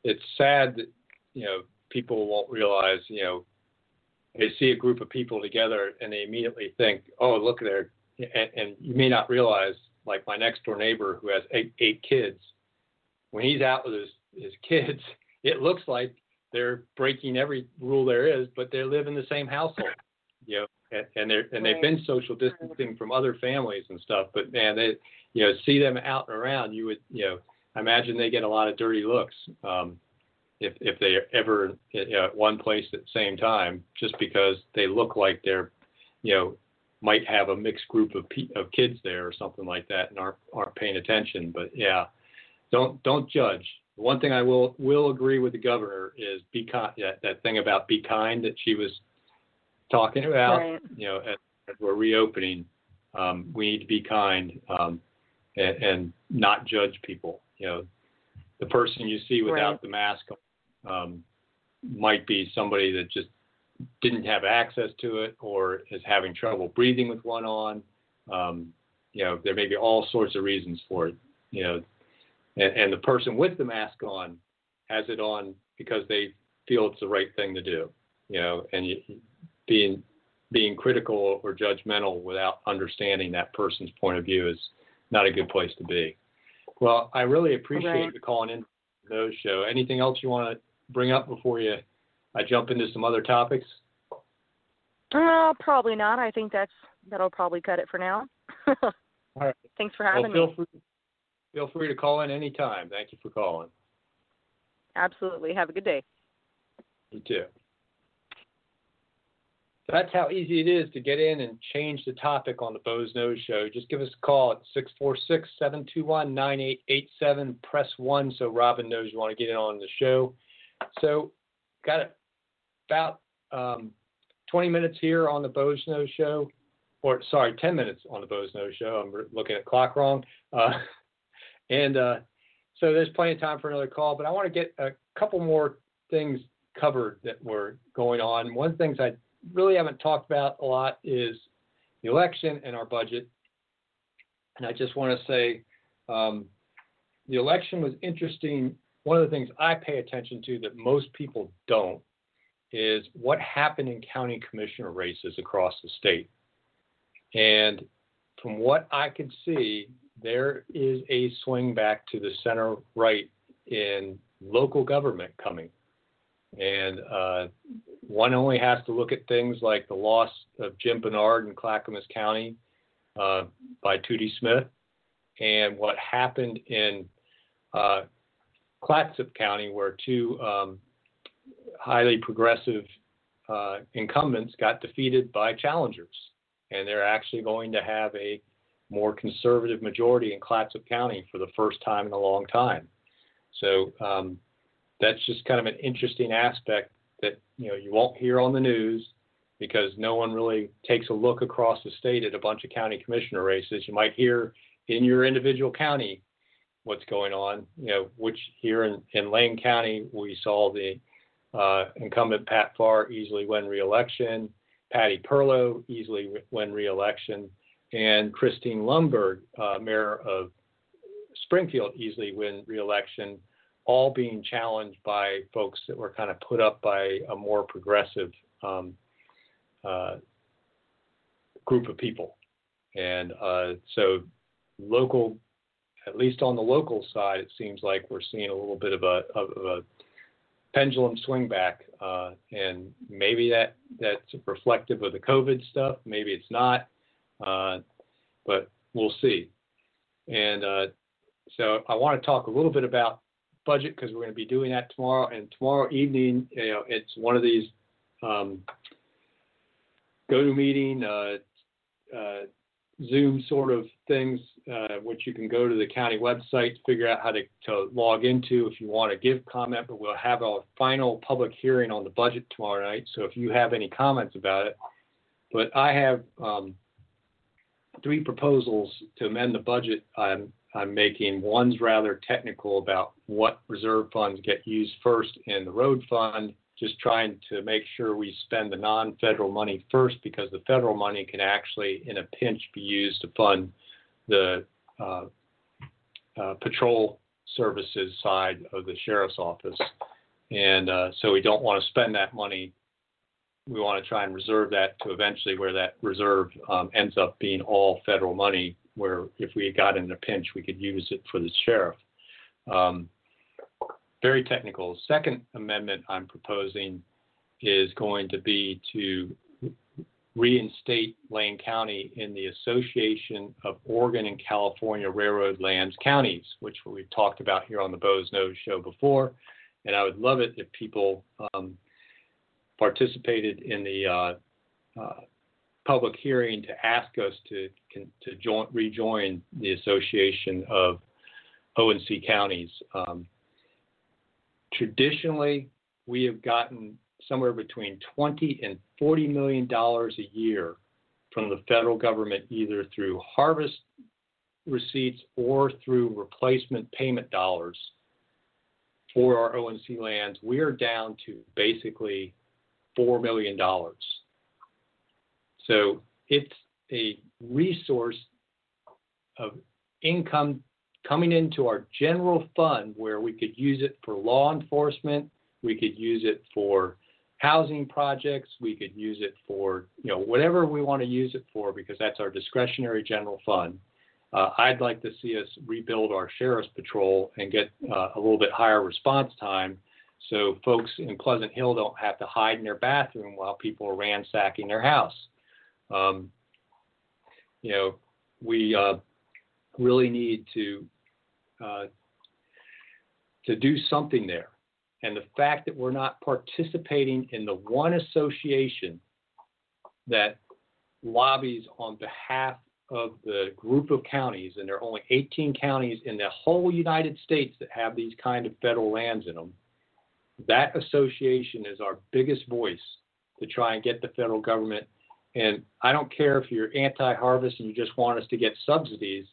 it's sad that you know people won't realize you know they see a group of people together and they immediately think, oh look there, and, and you may not realize like my next door neighbor who has eight eight kids, when he's out with his his kids, it looks like they're breaking every rule there is, but they live in the same household, you know, and, and they're and they've been social distancing from other families and stuff, but man, they you know see them out and around, you would you know imagine they get a lot of dirty looks um, if if they are ever you know, at one place at the same time, just because they look like they're, you know, might have a mixed group of pe- of kids there or something like that and aren't aren't paying attention. But yeah, don't don't judge. One thing I will will agree with the governor is be kind. That, that thing about be kind that she was talking about. Right. You know, as, as we're reopening, um, we need to be kind um, and, and not judge people. You know, the person you see without Right. the mask on um, might be somebody that just didn't have access to it or is having trouble breathing with one on. Um, you know, there may be all sorts of reasons for it. You know, and, and the person with the mask on has it on because they feel it's the right thing to do. You know, and you, being being critical or judgmental without understanding that person's point of view is not a good place to be. Well, I really appreciate Right. you calling in to those show. Anything else you want to bring up before you I jump into some other topics? Uh, probably not. I think that's that'll probably cut it for now. All right. Thanks for Well, having feel me. free feel free to call in anytime. Thank you for calling. Absolutely. Have a good day. You too. That's how easy it is to get in and change the topic on the Boze Noze Show. Just give us a call at 646 721 9887. Press 1 so Robin knows you want to get in on the show. So, got about um, 20 minutes here on the Boze Noze Show. Or, sorry, 10 minutes on the Boze Noze Show. I'm looking at clock wrong. Uh, and uh, so there's plenty of time for another call, but I want to get a couple more things covered that were going on. One of the things I really haven't talked about a lot is the election and our budget. And I just want to say um, the election was interesting. One of the things I pay attention to that most people don't is what happened in county commissioner races across the state. And from what I could see, there is a swing back to the center right in local government coming. And uh, one only has to look at things like the loss of Jim Bernard in Clackamas County uh, by Tootie Smith and what happened in uh, Clatsop County, where two um, highly progressive uh, incumbents got defeated by challengers, and they're actually going to have a more conservative majority in Clatsop County for the first time in a long time. So um, that's just kind of an interesting aspect that you know you won't hear on the news because no one really takes a look across the state at a bunch of county commissioner races. You might hear in your individual county what's going on. You know, which here in, in Lane County we saw the uh, incumbent Pat Farr easily win re-election, Patty Perlow easily win re-election, and Christine Lundberg, uh, mayor of Springfield, easily win re-election. All being challenged by folks that were kind of put up by a more progressive um, uh, group of people. And uh, so, local, at least on the local side, it seems like we're seeing a little bit of a, of a pendulum swing back. Uh, and maybe that, that's reflective of the COVID stuff, maybe it's not, uh, but we'll see. And uh, so, I want to talk a little bit about budget because we're going to be doing that tomorrow. And tomorrow evening, you know, it's one of these. Um, GoToMeeting, uh, uh, Zoom sort of things, uh, which you can go to the county website to figure out how to, to log into if you want to give comment. But we'll have a final public hearing on the budget tomorrow night. So if you have any comments about it, but I have um, three proposals to amend the budget I'm, I'm making. One's rather technical about what reserve funds get used first in the road fund just trying to make sure we spend the non-federal money first because the federal money can actually, in a pinch, be used to fund the uh, uh, patrol services side of the sheriff's office. And uh, so we don't want to spend that money. We want to try and reserve that to eventually where that reserve um, ends up being all federal money, where if we got in a pinch, we could use it for the sheriff. Um, very technical. Second amendment I'm proposing is going to be to reinstate Lane County in the Association of Oregon and California Railroad Lands Counties, which we've talked about here on the Boze Noze show before. And I would love it if people um, participated in the uh, uh, public hearing to ask us to to join, rejoin the Association of O&C counties. Um, Traditionally, we have gotten somewhere between 20 and 40 million dollars a year from the federal government, either through harvest receipts or through replacement payment dollars for our O&C lands. We are down to basically $4 million. So it's a resource of income coming into our general fund where we could use it for law enforcement, we could use it for housing projects, we could use it for, you know, whatever we want to use it for because that's our discretionary general fund. Uh, I'd like to see us rebuild our sheriff's patrol and get uh, a little bit higher response time so folks in Pleasant Hill don't have to hide in their bathroom while people are ransacking their house. Um, you know, we uh, really need to uh, to do something there. And the fact that we're not participating in the one association that lobbies on behalf of the group of counties, and there are only 18 counties in the whole United States that have these kind of federal lands in them. That association is our biggest voice to try and get the federal government. And I don't care if you're anti harvest and you just want us to get subsidies,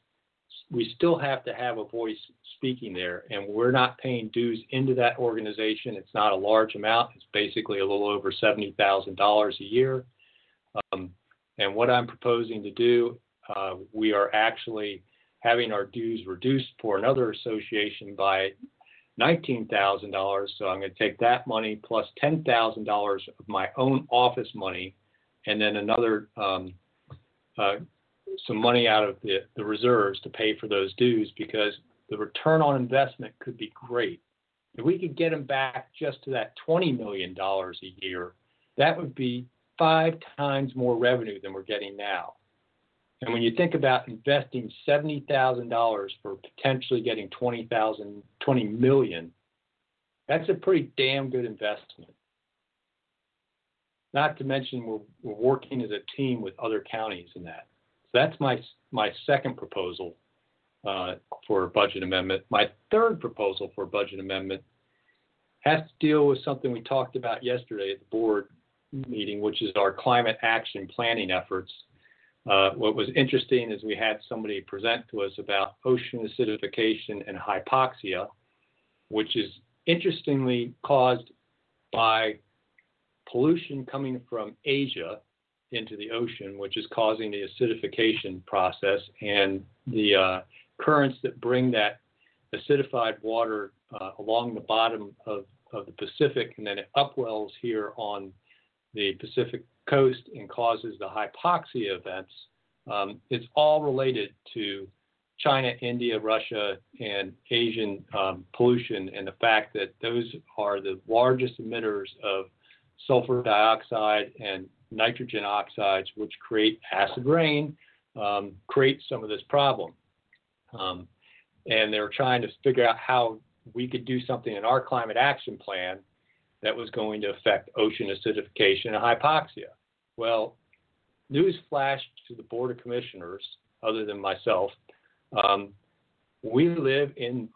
we still have to have a voice speaking there, and we're not paying dues into that organization. It's not a large amount. It's basically a little over seventy thousand dollars a year. Um, and what I'm proposing to do, uh, we are actually having our dues reduced for another association by nineteen thousand dollars. So I'm going to take that money plus ten thousand dollars of my own office money, and then another um, uh, some money out of the, the reserves to pay for those dues because the return on investment could be great. If we could get them back just to that $20 million a year, that would be five times more revenue than we're getting now. And when you think about investing $70,000 for potentially getting 20,000, 20 million, that's a pretty damn good investment. not to mention we're, we're working as a team with other counties in that. That's my my second proposal uh, for a budget amendment. My third proposal for a budget amendment has to deal with something we talked about yesterday at the board meeting, which is our climate action planning efforts. Uh, what was interesting is we had somebody present to us about ocean acidification and hypoxia, which is interestingly caused by pollution coming from Asia into the ocean, which is causing the acidification process, and the uh, currents that bring that acidified water uh, along the bottom of, of the Pacific, and then it upwells here on the Pacific coast and causes the hypoxia events. Um, it's all related to China, India, Russia, and Asian um, pollution, and the fact that those are the largest emitters of sulfur dioxide and nitrogen oxides, which create acid rain, um, create some of this problem. Um, and they're trying to figure out how we could do something in our climate action plan that was going to affect ocean acidification and hypoxia. Well, news flashed to the Board of Commissioners, other than myself, um, we live in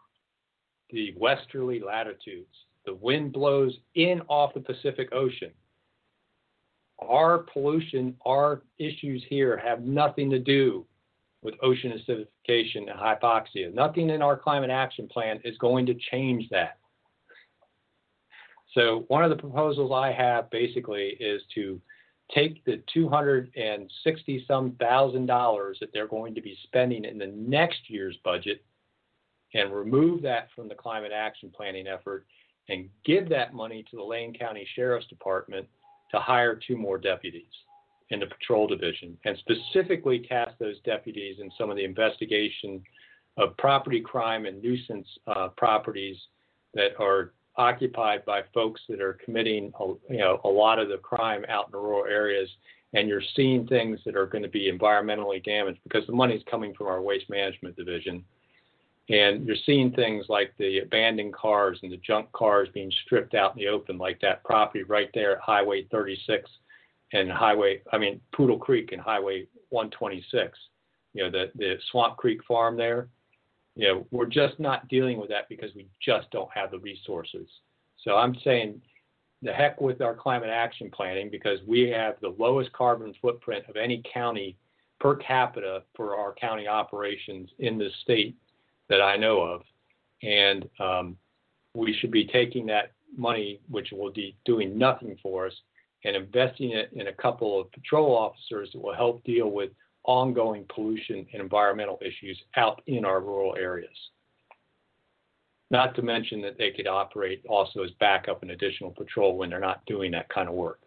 the westerly latitudes. The wind blows in off the Pacific Ocean. Our pollution, our issues here have nothing to do with ocean acidification and hypoxia. Nothing in our climate action plan is going to change that. So, one of the proposals I have basically is to take the 260 some thousand dollars that they're going to be spending in the next year's budget and remove that from the climate action planning effort and give that money to the Lane County Sheriff's Department to hire two more deputies in the patrol division and specifically task those deputies in some of the investigation of property crime and nuisance uh, properties that are occupied by folks that are committing a, you know a lot of the crime out in the rural areas. And you're seeing things that are going to be environmentally damaged because the money is coming from our waste management division and you're seeing things like the abandoned cars and the junk cars being stripped out in the open like that property right there at highway 36 and highway i mean poodle creek and highway 126 you know the the swamp creek farm there you know, we're just not dealing with that because we just don't have the resources. So I'm saying the heck with our climate action planning because we have the lowest carbon footprint of any county per capita for our county operations in the state that I know of. And um, we should be taking that money, which will be doing nothing for us, and investing it in a couple of patrol officers that will help deal with ongoing pollution and environmental issues out in our rural areas. Not to mention that they could operate also as backup and additional patrol when they're not doing that kind of work.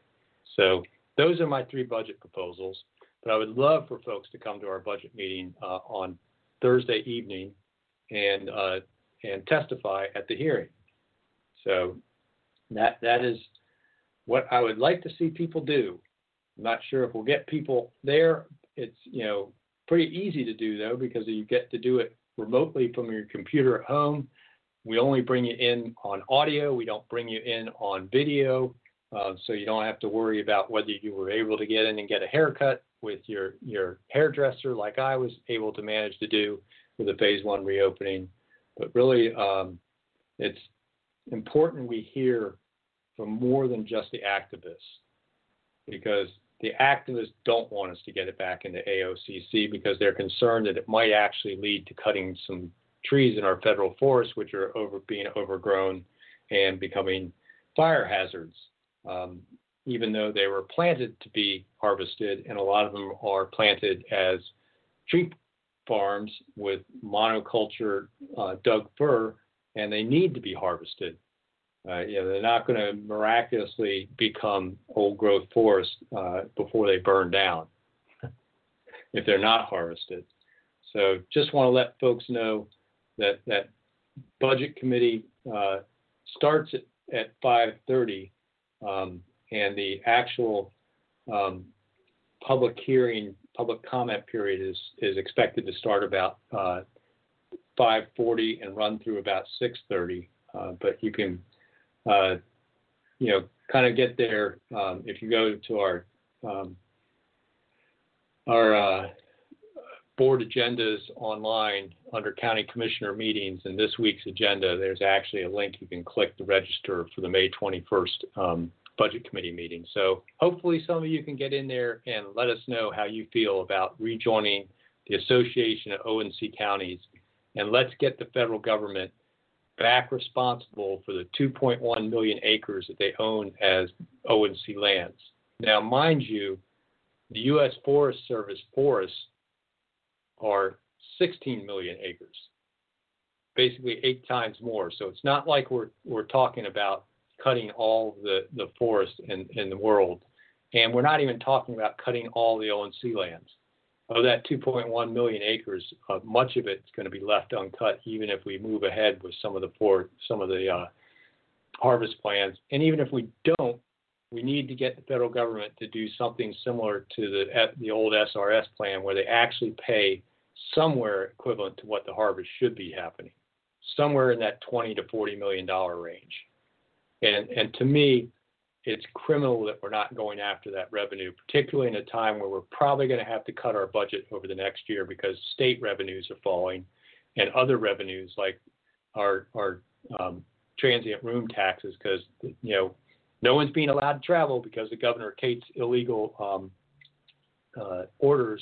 So those are my three budget proposals. But I would love for folks to come to our budget meeting uh, on Thursday evening and uh, and testify at the hearing. So that that is what I would like to see people do. I'm not sure if we'll get people there, it's you know pretty easy to do though because you get to do it remotely from your computer at home. We only bring you in on audio. We don't bring you in on video, uh, so you don't have to worry about whether you were able to get in and get a haircut with your your hairdresser like I was able to manage to do with the phase one reopening. But really, um, it's important we hear from more than just the activists because the activists don't want us to get it back into AOCC because they're concerned that it might actually lead to cutting some trees in our federal forests, which are over being overgrown and becoming fire hazards. Um, even though they were planted to be harvested, and a lot of them are planted as tree farms with monoculture uh, Doug fir, and they need to be harvested. Uh, you know, they're not going to miraculously become old growth forests uh, before they burn down if they're not harvested. So just want to let folks know that that budget committee uh, starts at, at 5:30, um, and the actual um, public hearing, public comment period is is expected to start about 5:40 uh, and run through about 6:30. Uh, but you can uh, you know, kind of get there, um, if you go to our um, our board agendas online under county commissioner meetings and this week's agenda, there's actually a link you can click to register for the May 21st um, budget committee meeting. So hopefully some of you can get in there and let us know how you feel about rejoining the Association of O&C Counties and let's get the federal government back responsible for the 2.1 million acres that they own as O&C lands. Now, mind you, the U.S. Forest Service forests are 16 million acres, basically eight times more. So it's not like we're we're talking about cutting all the the forest in in the world, and we're not even talking about cutting all the O&C lands of that 2.1 million acres, uh, much of it's going to be left uncut, even if we move ahead with some of the some of the uh, harvest plans. And even if we don't, we need to get the federal government to do something similar to the the old SRS plan, where they actually pay somewhere equivalent to what the harvest should be happening, somewhere in that 20 to 40 million dollar range. And and to me, it's criminal that we're not going after that revenue, particularly in a time where we're probably going to have to cut our budget over the next year because state revenues are falling and other revenues like our our um, transient room taxes because you know no one's being allowed to travel because of Governor Kate's illegal um, uh, orders.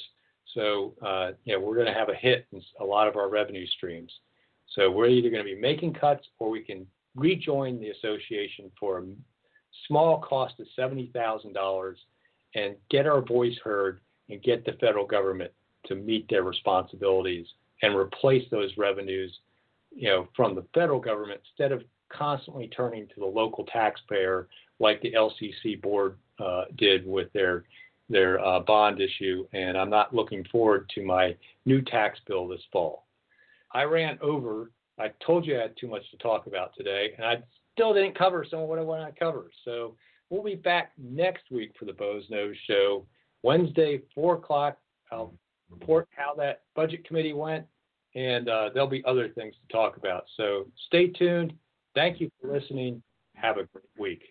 So uh, you know we're going to have a hit in a lot of our revenue streams. So we're either going to be making cuts or we can rejoin the association for a small cost of $70,000 and get our voice heard and get the federal government to meet their responsibilities and replace those revenues you know from the federal government instead of constantly turning to the local taxpayer like the LCC board uh, did with their their uh, bond issue and I'm not looking forward to my new tax bill this fall. I ran over I told you I had too much to talk about today and I still didn't cover some of what I want to cover. So we'll be back next week for the Boze Noze Show. Wednesday, 4 o'clock. I'll report how that budget committee went, and uh, there'll be other things to talk about. So stay tuned. Thank you for listening. Have a great week.